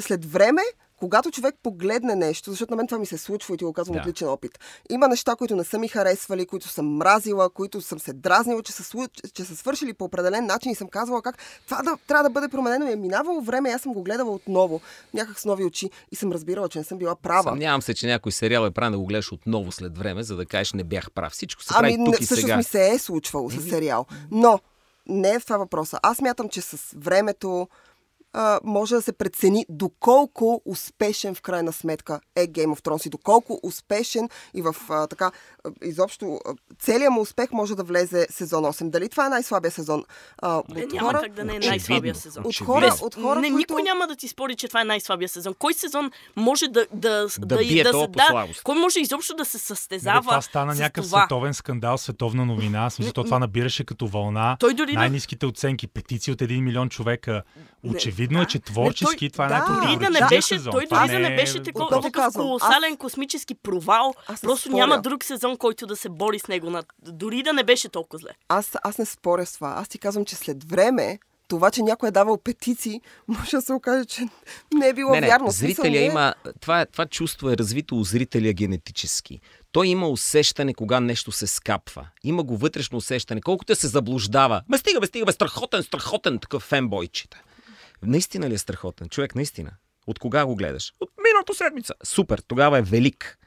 След време, когато човек погледне нещо, защото на мен това ми се случва и ти го казвам Да. от личен опит, има неща, които не са ми харесвали, които съм мразила, които съм се дразнила, че са, че са свършили по определен начин и съм казвала как това да, трябва да бъде променено и е минавало време аз съм го гледала отново, някак с нови очи и съм разбирала, че не съм била права. Съмнявам се, че някой сериал е правен да го гледаш отново след време, за да кажеш не бях прав. Всичко се Ами, прави тук не, и всъщност сега. ми се е случвало с сериал. Но не е в това въпроса. Аз мятам, че с времето а, може да се прецени доколко успешен в крайна сметка е Game of Thrones и доколко успешен и в а, така изобщо целият му успех може да влезе сезон 8. Дали това е най-слабия сезон? А, от Е, няма хора, как да не е Очевидно. най-слабия сезон. от хора, Без- от хора, не, които... никой няма да ти спори, че това е най-слабия сезон. Кой сезон може да да Да бие да, се- по да, слабост? Кой може изобщо да се състезава това стана някакъв това? световен скандал, световна новина. Смисъл, то това набираше като вълна. Той дори да- Най-низките оценки, петиции от 1 милион човека. Очевидно да. е, че творчески той- това е да. Дори да не беше, сезон. той дори да не беше е такова, въпрос. Отново такъв казвам, колосален космически провал. Аз не Просто споря. няма друг сезон, който да се бори с него. На... Дори да не беше толкова зле. Аз, аз не споря с това. Аз ти казвам, че след време това, че някой е давал петиции, може да се окаже, че не е било Не, не, вярно. Зрителя ние- има... Това, е- това чувство е развито у зрителя генетически. Той има усещане, кога нещо се скапва. Има го вътрешно усещане. Колкото се заблуждава. Ме стига, бе, стига, бе, страхотен, страхотен такъв фенбойчета. Наистина ли е страхотен? Човек, наистина. От кога го гледаш? От миналата седмица. Супер, тогава е велик.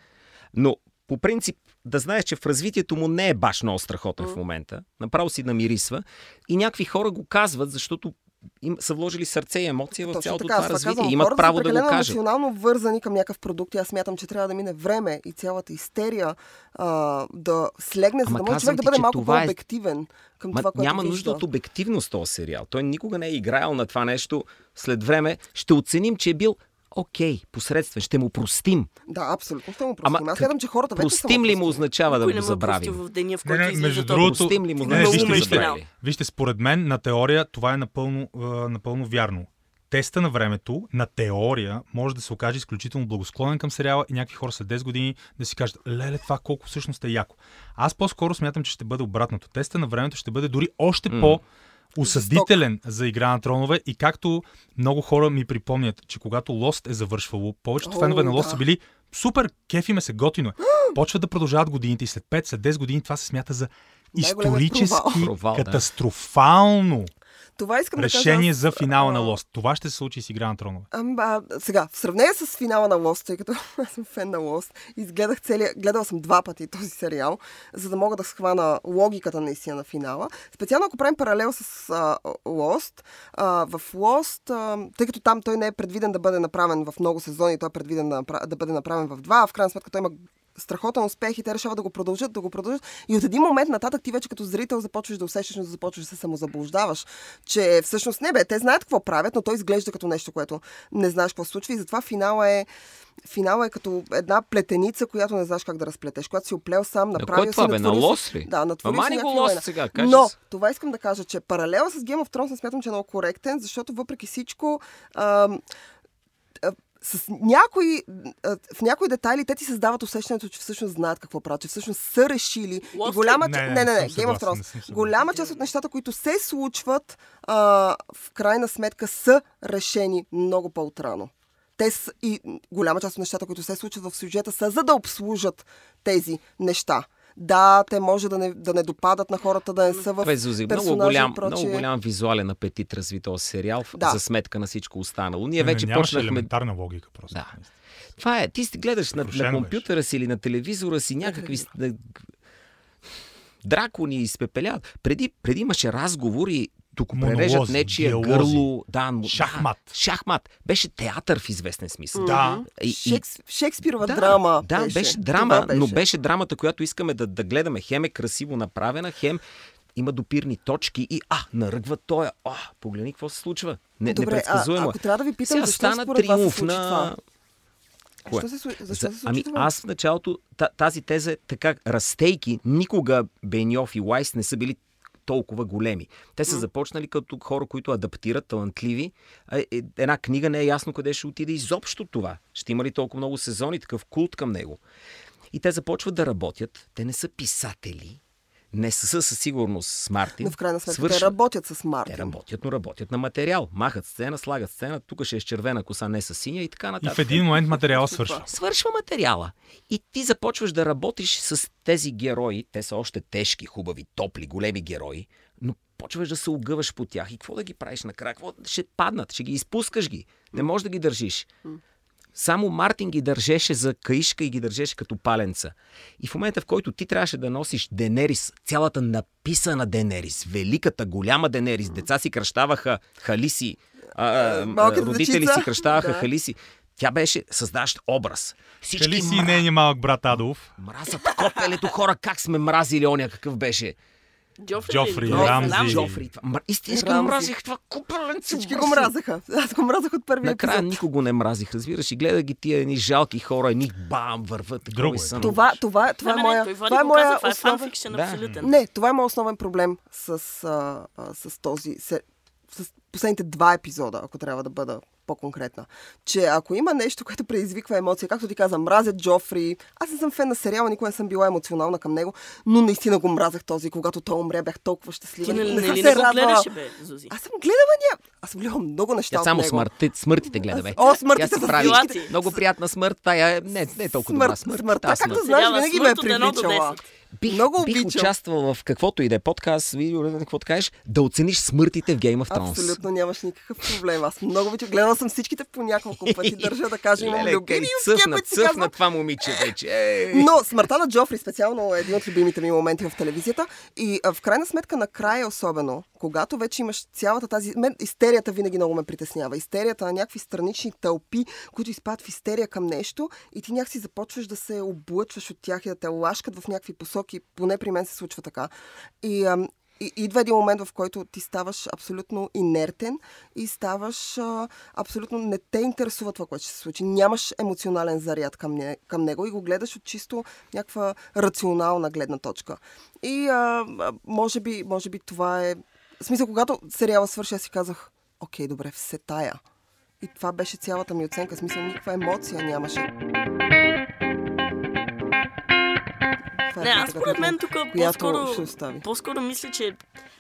Но по принцип да знаеш, че в развитието му не е баш много страхотен в момента. Направо си намирисва. И някакви хора го казват, защото им са вложили сърце и емоция в Точно цялото така, това аз това развитие. казвам, Имат право да го кажат. емоционално вързани към някакъв продукт и аз смятам, че трябва да мине време и цялата истерия а, да слегне, за да може човек да ти, бъде че малко е- по-обективен към Ма, това, което няма вижда. нужда от обективност този сериал. Той никога не е играл на това нещо. След време ще оценим, че е бил окей, посредствен. Ще му простим. Да, абсолютно ще му Ама простим. Аз смятам, че хората вече простим ли му означава да го не е забравим? в деня, в Не, който не, излиза между другото- Простим ли му Не, значи вижте, вижте? Вижте, според мен на теория това е напълно, а, напълно вярно. теста на времето, на теория, може да се окаже изключително благосклонен към сериала и някакви хора след 10 години да си кажат, леле, това колко всъщност е яко. Аз по-скоро смятам, че ще бъде обратното. Теста на времето ще бъде дори още М. по осъдителен за игра на тронове и както много хора ми припомнят, че когато Lost е завършвало, повечето О, фенове на Lost да. са били супер, кефи ме се готино. е. Почват да продължават годините и след 5, след 10 години това се смята за исторически провал. Провал, да. катастрофално Това искам да решение кажа. аз, за финала на Lost. Това ще се случи с игра на тронове. Ам, а, сега, в сравнение с финала на Lost, тъй като аз съм фен на Lost, изгледах целия, гледала съм два пъти този сериал, за да мога да схвана логиката наистина на финала. Специално ако правим паралел с а, Lost, а, в Lost, а, тъй като там той не е предвиден да бъде направен в много сезони, той е предвиден да, да бъде направен в два, а в крайна сметка той има страхотен успех и те решават да го продължат, да го продължат. И от един момент нататък ти вече като зрител започваш да усещаш, да започваш да се самозаблуждаваш, че всъщност не бе, те знаят какво правят, но той изглежда като нещо, което не знаеш какво се случва и затова финала е Финала е като една плетеница, която не знаеш как да разплетеш. Когато си оплел сам, На направил това си, бе? На Лос ли? Да, натворил Ама си го Лос сега, кажи Но, това искам да кажа, че паралела с Game of Thrones не смятам, че е много коректен, защото въпреки всичко ам, с някои, в някои детайли те ти създават усещането, че всъщност знаят какво правят, че всъщност са решили. И Lost ли? голяма... Не, не, не, не, не Game of Thrones. Голяма част от нещата, които се случват, а, в крайна сметка са решени много по-отрано. Те са, и голяма част от нещата, които се случват в сюжета, са за да обслужат тези неща. Да, те може да не, да не допадат на хората, да не са в Бе, Зузи, много голям, и прочие. много голям визуален апетит разви този сериал Да. за сметка на всичко останало. Ние вече не, почнахме... елементарна логика просто. Да. Това е, ти си гледаш на, на компютъра си или на телевизора си някакви с- на- дракони изпепеляват. Преди, преди имаше разговори, тук прережат нечия диалози. гърло. Да, Шахмат. Да, шахмат. Беше театър в известен смисъл. Да. И, Шекс, Шекспирова да, драма. Да, беше, беше драма, Това но беше драмата, която искаме да, да гледаме. Хем е красиво направена, хем има допирни точки и а, наръгва той. А, погледни какво се случва. Не, Добре, а, непредсказуемо. е. ако трябва да ви питам, Сега защо стана според вас се триумф случи на... това? Кое? Защо се, защо За- се случи ами това? аз в началото, та, тази теза е така, растейки, никога Беньов и Уайс не са били толкова големи. Те са започнали като хора, които адаптират, талантливи. Е, Една книга не е ясно къде ще отиде изобщо това. Ще има ли толкова много сезони, такъв култ към него. И те започват да работят. Те не са писатели. Не са със сигурност с Мартин. Но в крайна сметка Свършват. те работят с Мартин. Те работят, но работят на материал. Махат сцена, слагат сцена, тук ще е с червена коса, не с синя и така И нататък. в един момент материала свършва. Свършва материала. И ти започваш да работиш с тези герои. Те са още тежки, хубави, топли, големи герои. Но почваш да се огъваш по тях. И какво да ги правиш накрая? Какво? Ще паднат, ще ги изпускаш ги. Не можеш да ги държиш. Само Мартин ги държеше за каишка и ги държеше като паленца. И в момента, в който ти трябваше да носиш Денерис, цялата написана Денерис, великата, голяма Денерис, деца си кръщаваха халиси, а, а, Малката родители дечица. си кръщаваха Да. халиси. Тя беше създаващ образ. Всички Кали си мра... нейния малък брат Адолф? мразят копелето хора, как сме мразили оня какъв беше. Джофри, Джофри? Рамзи. Джофри. Това. Мр... Истински Рамзи. мразих това купеленце. Всички го мразаха. Аз го мразах от първия Накрая епизод. никого не мразих, разбираш. И гледах ги тия едни жалки хора, едни бам, върват. Друго е. съм. Това, това, това е не, моя, той Влади това е каза, моя това е основен... Да. абсолютен. Не, това е моят основен проблем с, а, а, с този... Се, с последните два епизода, ако трябва да бъда по-конкретна. Че ако има нещо, което предизвиква емоция, както ти каза, мразят Джофри. Аз не съм фен на сериала, никога не съм била емоционална към него, но наистина го мразех този, когато той умря, бях толкова щастлива. Ти Не не, не, се не го гледаше, бе, Зузи? Аз съм гледала ня... Аз съм гледала много неща от само смъртите, смъртите гледа, бе. О, смъртите Тя си с прави много приятна смърт. Тая е не, не е толкова Смърт, добра смърт. Тази както смърт. знаеш, винаги ме е смърт привличала. 10. Бих, Много бих обичам. участвал в каквото и да е подкаст, видео, не какво да кажеш, да оцениш смъртите в Game of Thrones. Абсолютно нямаш никакъв проблем. Аз много обичам. Гледала съм всичките по няколко пъти. Държа да кажа, имам любими цъфна, цъфна това момиче вече. Ей! Но смъртта на Джофри специално е един от любимите ми моменти в телевизията. И а, в крайна сметка, накрая особено, когато вече имаш цялата тази... Мен истерията винаги много ме притеснява. Истерията на някакви странични тълпи, които изпадат в истерия към нещо и ти някакси започваш да се облъчваш от тях и да те лашкат в някакви посоки. Поне при мен се случва така. И, ам, и идва един момент, в който ти ставаш абсолютно инертен и ставаш а, абсолютно не те интересува това, което ще се случи. Нямаш емоционален заряд към, не, към него и го гледаш от чисто някаква рационална гледна точка. И а, а, може, би, може би това е... В смисъл, когато сериала свърши, аз си казах, окей, добре, все тая. И това беше цялата ми оценка. В Смисъл, никаква емоция нямаше. Това Не, аз според мен тук по-скоро, по-скоро мисля, че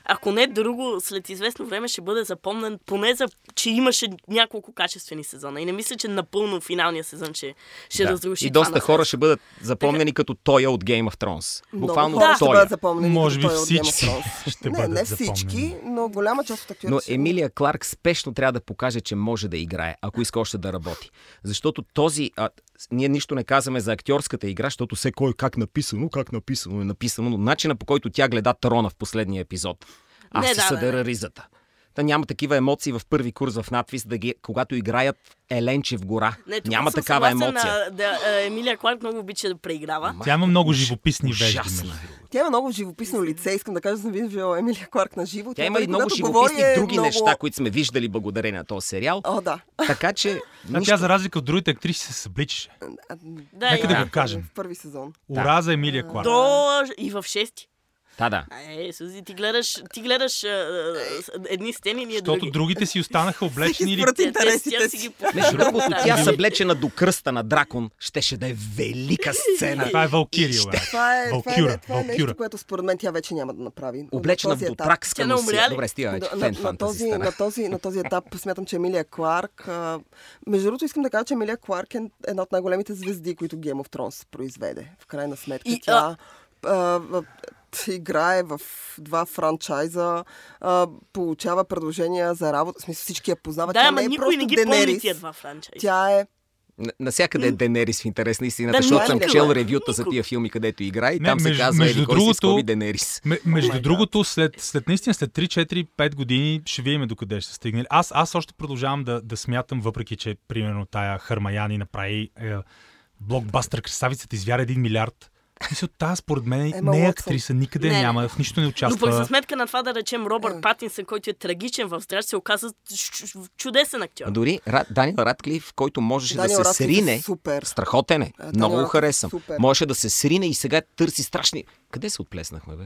ако не друго, след известно време ще бъде запомнен, поне за, че имаше няколко качествени сезона. И не мисля, че напълно финалния сезон ще, ще Да. разруши И това доста хора наследство. ще бъдат запомнени като той от Game of Thrones. Буквално хора ще той. бъдат запомнени. Може като би той от Game of всички Thrones. ще не, бъдат не всички, запомнени. но голяма част от актьорите. Но Емилия Кларк спешно трябва да покаже, че може да играе, ако иска още да работи. Защото този... А, ние нищо не казваме за актьорската игра, защото все кой как написано, как написано е написано, но начина по който тя гледа трона в последния епизод. Аз Не, си да, да, съдера да. ризата. Та няма такива емоции в първи курс в надвис, да ги, когато играят Еленче в гора. Не, няма съм такава емоция. а, да, Емилия Кларк много обича да преиграва. Тя има много живописни вежди. Другото. Тя има много живописно лице. Искам да кажа, че съм виждала Емилия Кларк на живо. Тя има и много живописни говори, е други много... неща, които сме виждали благодарение на този сериал. О, да. Така че... А нищо- тя, за разлика от другите актриси, се събличаше. Да, Нека да да. го кажем. В първи сезон. Ураза Емилия Кларк. До и в шести. Да, да. Е, Сузи, ти гледаш, ти гледаш а, едни стени, ние Защото други. другите си останаха облечени или... според Те- те- интересите си. Между другото, тя съблечена до кръста на дракон, щеше да е велика сцена. Това е Валкирия, бе. Това е, това е, Валкюра, това е нещо, което според мен тя вече няма да направи. Облечена не умря носия. Добре, стига вече. На, този, стана. на, този, на този етап смятам, че Емилия Кларк... А, между другото, искам да кажа, че Емилия Кларк е една от най-големите звезди, които Game of Thrones произведе. В крайна сметка И, тя играе в два франчайза, а, получава предложения за работа. В смисъл всички я познават. Да, тя ама не е никой не ги помни Денерис. тия два франчайза. Тя е... Насякъде е Денерис в интерес на истината, Да, защото съм никога. чел ревюта за тия филми, където играе и Не, там се между- казва между си другото- скоби Денерис. М- между Oh другото, след, след наистина, след 3-4-5 години ще видим докъде ще са стигнали. Аз, аз още продължавам да, да смятам, въпреки че, примерно, тая Хармаяни направи е, блокбастър Красавицата извяра 1 милиард. Мисля, тази според мен Ема не е актриса, никъде Не, няма, в нищо не Но пък за участва. сметка на това да речем Робърт Е. Патинсън, който е трагичен в страж, се оказа чудесен актьор. А дори Ра- Даниел Радклиф, който можеше Даниел да се Радклиф е срине, супер. страхотен е, А, много го Радклиф е харесвам. супер. Можеше да се срине и сега търси страшни... Къде се отплеснахме, бе?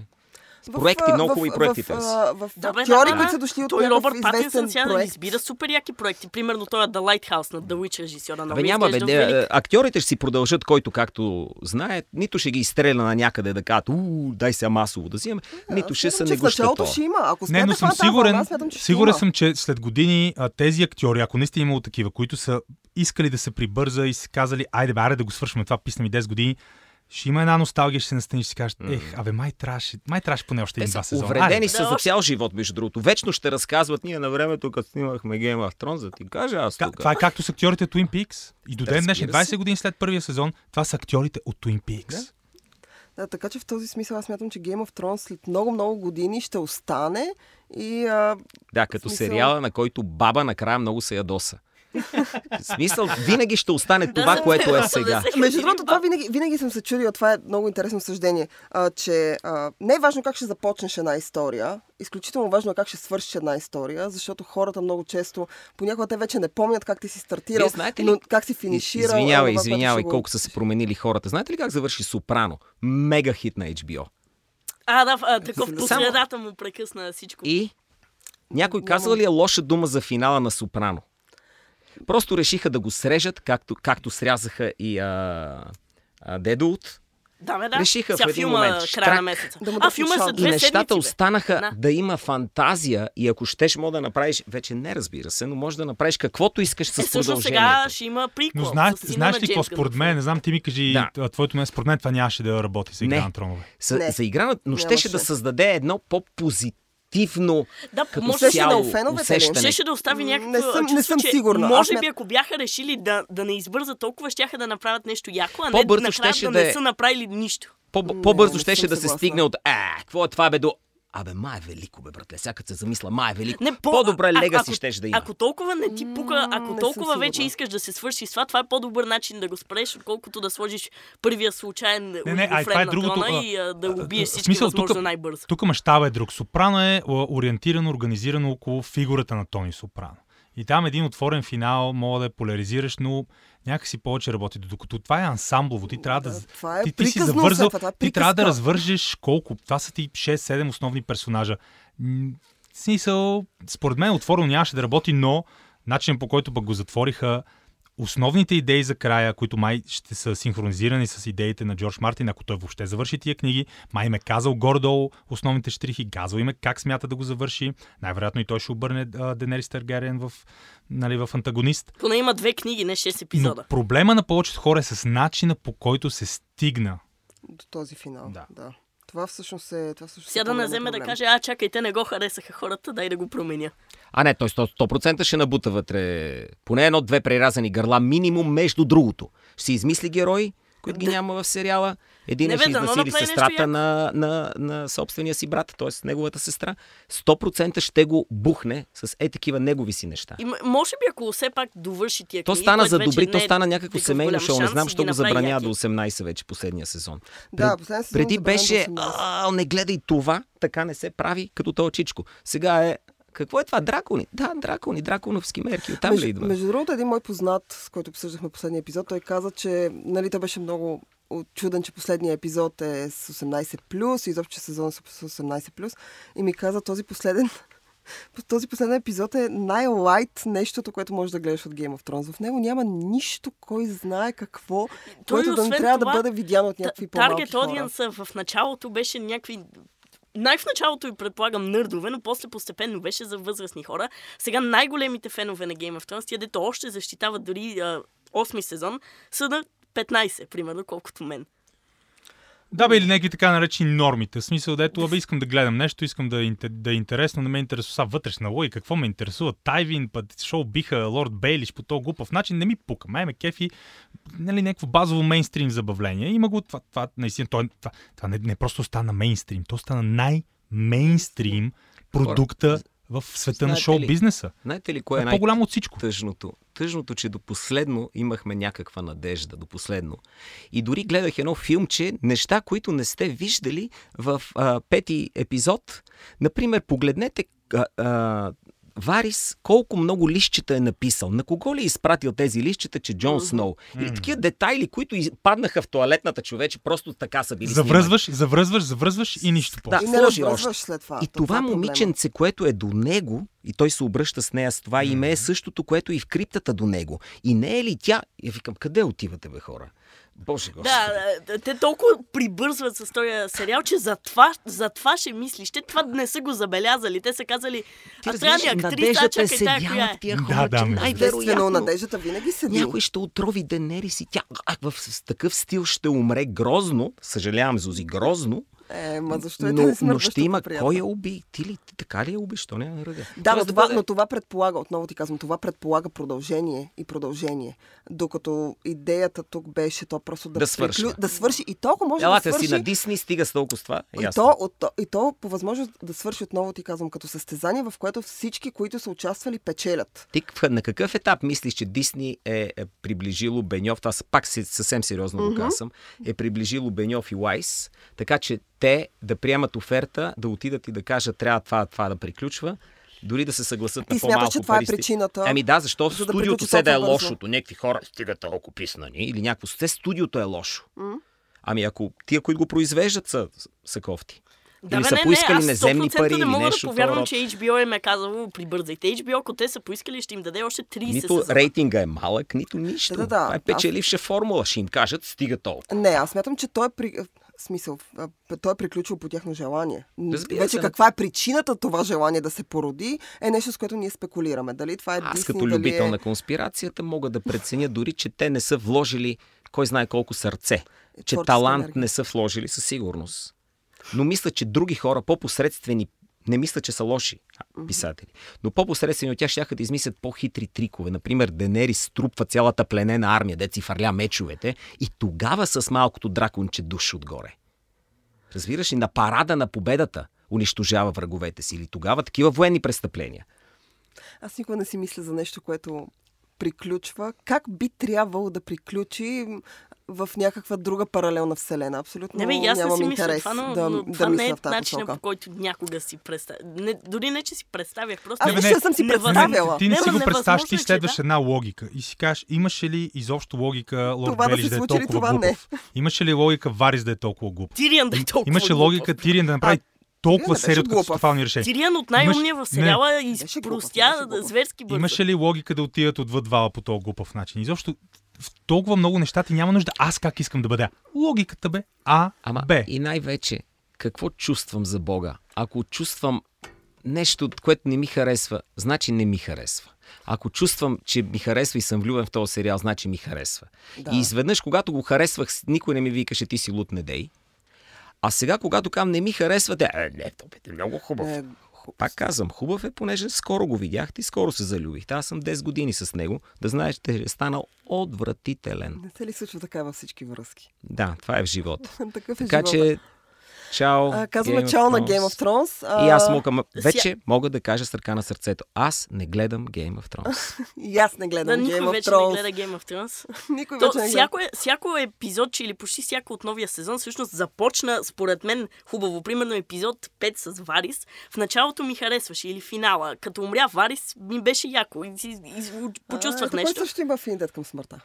С В, проекти, много в- хубави в- проекти в, а, В Да, бе, актьори, да, които са дошли от Той Робърт Патинсън сега проект. избира супер яки проекти. Примерно той е The Lighthouse на The Witch режисьора. Абе няма, бе, не, актьорите ще си продължат, който както знае, нито ще ги изстреля на някъде да кажат, у, дай се масово да взимаме, нито ще са в началото ще има. Ако Не, но съм сигурен, смятам, че сигурен съм, че след години тези актьори, ако наистина е имало такива, които са искали да се прибърза и са казали, айде бе, айде да го свършим това, писна ми 10 години, ще има една носталгия, ще се настаниш и ще кажеш, ех, абе, май трябваше, май трябваше поне още един-два сезона. увредени са Да, за цял живот, между другото. Вечно ще разказват ние на времето, като снимахме Game of Thrones, да ти кажа аз тук. Това е както с актьорите Twin Peaks. И до ден днешен, се. 20 години след първия сезон, това са актьорите от Twin Peaks. Да. Да, така че в този смисъл аз смятам, че Game of Thrones след много-много години ще остане и а, Да, като смисъл- сериала, на който баба накрая много се ядоса. В смисъл, винаги ще остане това, Да, което е сега. Между другото, това винаги, винаги съм се чудила, това е много интересно съждение, а, че а, не е важно как ще започнеш една история, изключително важно е как ще свършиш една история, защото хората много често, понякога те вече не помнят как ти си стартирал, Вие знаете ли- но как си финиширал. Извинявай, което извинявай, го- колко са се променили хората. Знаете ли как завърши Сопрано? Мега хит на HBO. А, да, а, такъв по средата му прекъсна всичко. И някой казва ли е лоша дума за финала на Сопрано? Просто решиха да го срежат, както, както срязаха и а, а, Дедолт. Да, бе, да. Решиха в Сега един филма момент, края на месеца. да а, филма е шанс. след И две нещата седмици, бе. останаха Да. да има фантазия и ако щеш, мога да направиш, вече не разбира се, но може да направиш каквото искаш с Е, продължението. сега ще има приквел. Но знаеш, знаеш на ли какво според мен? Не знам, ти ми кажи Да. твоето мнение. Според мен това нямаше да работи за Игра Не. на тронове. За, Не. за игра, на- но щеше да създаде едно по-позитивно Да, като може цяло у феновете ли? усещане. Щеше да остави някакво не съм- не чувство, съм че сигурна. Може би, ако бяха решили да, да не избързат толкова, щяха да направят нещо яко, а не накрая да да не е- са направили нищо. По- Не, По-бързо не щеше съм да се стигне от а, какво е това бе до... Абе, ма е велико, бе, братле. Сега като се замисля, ма е велико. Не, по- По-добре а- лега си щеш да има. Ако толкова не ти пука, ако не толкова вече искаш да се свърши с това, това е по-добър начин да го спреш, отколкото да сложиш първия случайен не, олигофрен ай, това е на другото, трона и а, да убиеш всички смисъл, възможно най-бързо. Тук мащаба е друг. Сопрано е ориентирано, организирано около фигурата на Тони Сопрано. И там един отворен финал, мога да я поляризираш, но някакси повече работи. Докато това е ансамблово, ти трябва да... Да, това е ти, ти си завързал, все това е ти трябва да развържеш колко? Това са ти 6-7 основни персонажа. В смисъл, според мен отворено нямаше да работи, но начинът по който пък го затвориха, основните идеи за края, които май ще са синхронизирани с идеите на Джордж Мартин, ако той въобще завърши тия книги, май им е казал гордо основните штрихи, казал им е как смята да го завърши. Най-вероятно и той ще обърне а, Денерис Таргариен в, нали, в антагонист. Поне има две книги, не 6 епизода. Но проблема на повечето хора е с начина по който се стигна. До този финал. Да. да. Това всъщност е. Това всъщност Сега е по-голям вземе да каже, а чакай, те не го харесаха хората, дай да го променя. А не, той 100%, 100% ще набута вътре поне едно-две преразани гърла минимум между другото. Ще си измисли герои, които ги Да. няма в сериала. Един бе, ще изнасили нещо сестрата на, на, на собствения си брат, т.е. неговата сестра. 100% ще го бухне с е такива негови си неща. И може би, ако все пак довърши тия То книги, стана което за добри, то е стана някакво семейно шоу. Не знам, що го забраня до 18 вече последния сезон. Да, последния сезон Преди беше, 18. а, не гледай това, така не се прави като този чичко. Сега е, какво е това? Дракони? Да, дракони, драконовски мерки. Оттам ли между, идва? между другото, един мой познат, с който обсъждахме последния епизод, той каза, че нали, той беше много чуден, че последния епизод е с 18+, и изобщо че сезон с 18+, и ми каза този последен този последен епизод е най-лайт нещото, което можеш да гледаш от Game of Thrones. В него няма нищо, кой знае какво, Той, което да не трябва това, да бъде видяно от някакви по-малки Таргет аудиенса в началото беше някакви най в началото и предполагам нърдове, но после постепенно беше за възрастни хора. Сега най-големите фенове на Game of Thrones, тия дето още защитават дори а, 8 сезон, са на 15, примерно, колкото мен. Да, бе, или някакви така наречени нормите. В смисъл, дето, абе, искам да гледам нещо, искам да, е да е интересно, не ме интересува вътрешна логика, какво ме интересува? Тайвин, път шоу биха Лорд Бейлиш по този глупав начин, не ми пука. Май ме кефи, нали, някакво базово мейнстрим забавление. Има го това, това наистина, това, това, това не, не просто стана мейнстрим, то стана най-мейнстрим продукта в света на Знаете шоу ли, бизнеса. Знаете ли кое е Е най- по-голямо от всичко. тъжното. Тъжното, че до последно имахме някаква надежда, до последно. И дори гледах едно филмче, неща, които не сте виждали в а, пети епизод. Например, погледнете а, а, Варис колко много лищчета е написал. На кого ли е изпратил тези лищчета, че Джон Сноу? Или такива детайли, които паднаха в туалетната човече, просто така са били снимани. Завръзваш, завръзваш, завръзваш и нищо Да, повече. И не сложи развързваш още. след това. И То това е момиченце, което е до него, и той се обръща с нея с това име, е същото, което и в криптата до него. И не е ли тя? Я викам, къде отивате, бе, хора? Боже Господи. Да, да, те толкова прибързват с този сериал, че за това, за това ще мислиш. Те това не са го забелязали. Те са казали, Ти а трябва ни актриса, е чакай тая коя е. тия Да, хора, да, Естествено, най-вероятно надеждата винаги седи. някой ще отрови Денерис и тя а, в, такъв стил ще умре грозно. Съжалявам, Зузи, грозно. Е, ма защо е Но, да но ще има приятел? кой я уби. Ти ли? Ти така ли я уби? Що не я ръга? Да, но това, бъде- но това предполага, отново ти казвам, това предполага продължение и продължение. Докато идеята тук беше то просто да, Да свършва. да свърши. И толкова може Елате да свърши. си на Дисни, стига с толкова с това. Е И то, от, и то по възможност да свърши отново, ти казвам, като състезание, в което всички, които са участвали, печелят. Ти на какъв етап мислиш, че Дисни е, е приближило Беньов, с- пак си, съвсем сериозно го казвам, е приближило Беньов и Лайс, така че те да приемат оферта, да отидат и да кажат, трябва това, това да приключва, дори да се съгласат Ти на смяташ, по-малко че това е причината, Ами да, защо за да студиото се да е бързо? лошото. Някакви хора стигат толкова писнани или някакво. Все студиото е лошо. Ами ако тия, които го произвеждат, са, са кофти. Да, Или бе, са не, поискали не, аз неземни 100% пари не или нещо да повярвам, че HBO им е казало прибързайте. HBO, ако те са поискали, ще им даде още 30 Нито сезона. рейтинга е малък, нито нищо. Да, да, да. Това е печеливша формула. Ще им кажат, стига толкова. Не, аз смятам, че той е при... смисъл, той е приключил по тяхно желание. Разбира Вече се, каква е причината това желание да се породи, е нещо, с което ние спекулираме. Дали това е Аз Дисни, като дали любител е... на конспирацията мога да преценя дори, че те не са вложили кой знае колко сърце. Че Творческа талант енергия. не са вложили със сигурност. Но мисля, че други хора, по-посредствени, не мисля, че са лоши писатели, но по-посредствени от тях ще да измислят по-хитри трикове. Например, Денерис струпва цялата пленена армия, деци фърля мечовете и тогава с малкото драконче душ отгоре. Разбираш ли, на парада на победата унищожава враговете си. Или тогава такива военни престъпления. Аз никога не си мисля за нещо, което приключва. Как би трябвало да приключи в някаква друга паралелна вселена? Абсолютно Не бе, аз не нямам си мисля интерес това, но, да, но да това мисля не е начинът, по който някога си представя. Не, дори не, че си представях, просто... Аз Не, не. съм си представяла. Ти не Не, си го представяш, ти следваш да. една логика и си кажеш, имаше ли изобщо логика Лорд Това да Белиш се да е толкова това не. глупав? Имаше ли логика Варис да е толкова глупав? Тириан да е толкова Имаше логика Тириан да направи толкова беше серия от катастрофални решения. Тириан от най-умния в сериала изпростя зверски бързо. Имаше ли логика да отидат отвъд вала по този глупав начин? Изобщо в толкова много неща ти няма нужда аз как искам да бъда. Логиката бе А, Ама Б. и най-вече, какво чувствам за Бога? Ако чувствам нещо, което не ми харесва, значи не ми харесва. Ако чувствам, че ми харесва и съм влюбен в този сериал, значи ми харесва. Да. И изведнъж, когато го харесвах, никой не ми викаше, ти си лут не дей. А сега, когато кам не ми харесва, те, е, не, то бе, много хубав. Не, хубав. Пак казвам, хубав е, понеже скоро го видяхте и скоро се залюбихте. Аз съм 10 години с него, да знаеш, че е станал отвратителен. Не се ли случва така във всички връзки? Да, това е в живота. Такъв е Така живота. че, чао. А, казваме Game чао на Thrones. Game of Thrones. А, И аз мога, вече мога да кажа с ръка на сърцето. Аз не гледам Game of Thrones. И аз не Да, гледам никой Game of вече не Thrones. гледа Game of Thrones. Никой То, вече не всяко, е, всяко епизод, че или почти всяко от новия сезон, всъщност започна, според мен, хубаво. Примерно епизод 5 с Варис. В началото ми харесваше или финала. Като умря Варис, ми беше яко. И, и, и, почувствах а, нещо. Той също има афинитет към смъртта.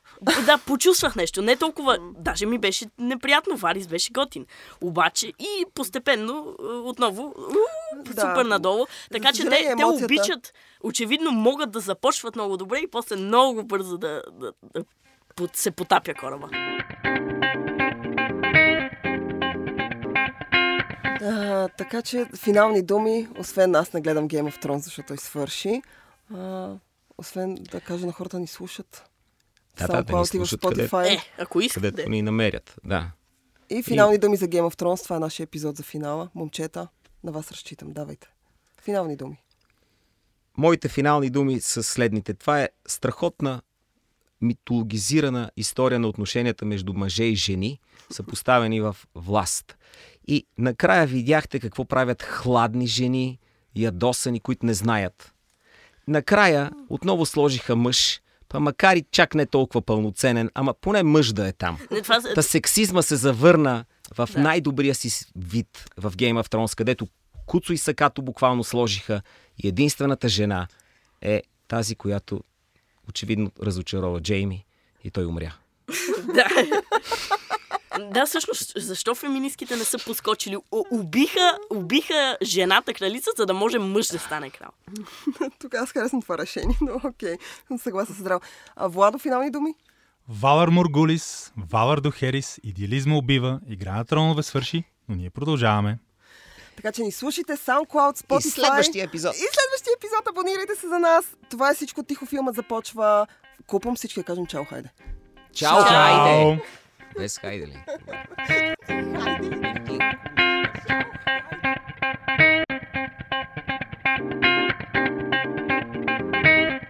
Да, почувствах нещо. Не толкова. Даже ми беше неприятно. Варис беше готин. Обаче и постепенно е, отново уу, Да. супер надолу. Така че те, те обичат. Очевидно могат да започват много добре и после много бързо да, да, да се потапя кораба. А, така че финални думи, освен аз не гледам Game of Thrones, защото той свърши. А, освен да кажа на хората да ни слушат. Да, да, да ни слушат Spotify. Е, ако искате. където ни намерят. Да. И финални думи за Game of Thrones. Това е нашия епизод за финала. Момчета, на вас разчитам. Давайте. Финални думи. Моите финални думи са следните. Това е страхотна митологизирана история на отношенията между мъже и жени, съпоставени в власт. И накрая видяхте какво правят хладни жени, ядосани, които не знаят. Накрая отново сложиха мъж, па макар и чак не толкова пълноценен, ама поне мъж да е там. Това, Та сексизма се завърна в Да. най-добрия си вид в Game of Thrones, където Куцо и Сакато буквално сложиха и единствената жена е тази, която очевидно разочарова Джейми и той умря. да. Да, всъщност, защо феминистките не са поскочили? Убиха, убиха жената кралица, за да може мъж да стане крал. Тук аз харесвам това решение, но окей. Съм съгласна с Здраво. А Владо, финални думи? Валар Моргулис, Валар Дохерис, идеализма убива, игра на тронове свърши, но ние продължаваме. Така че ни слушайте SoundCloud, Spotify. И следващия епизод. И следващия епизод. Абонирайте се за нас. Това е всичко. Тихо филмът започва. Купам всички да кажем чао, хайде. Чао, Чао! хайде! Без хайде ли? Хайде.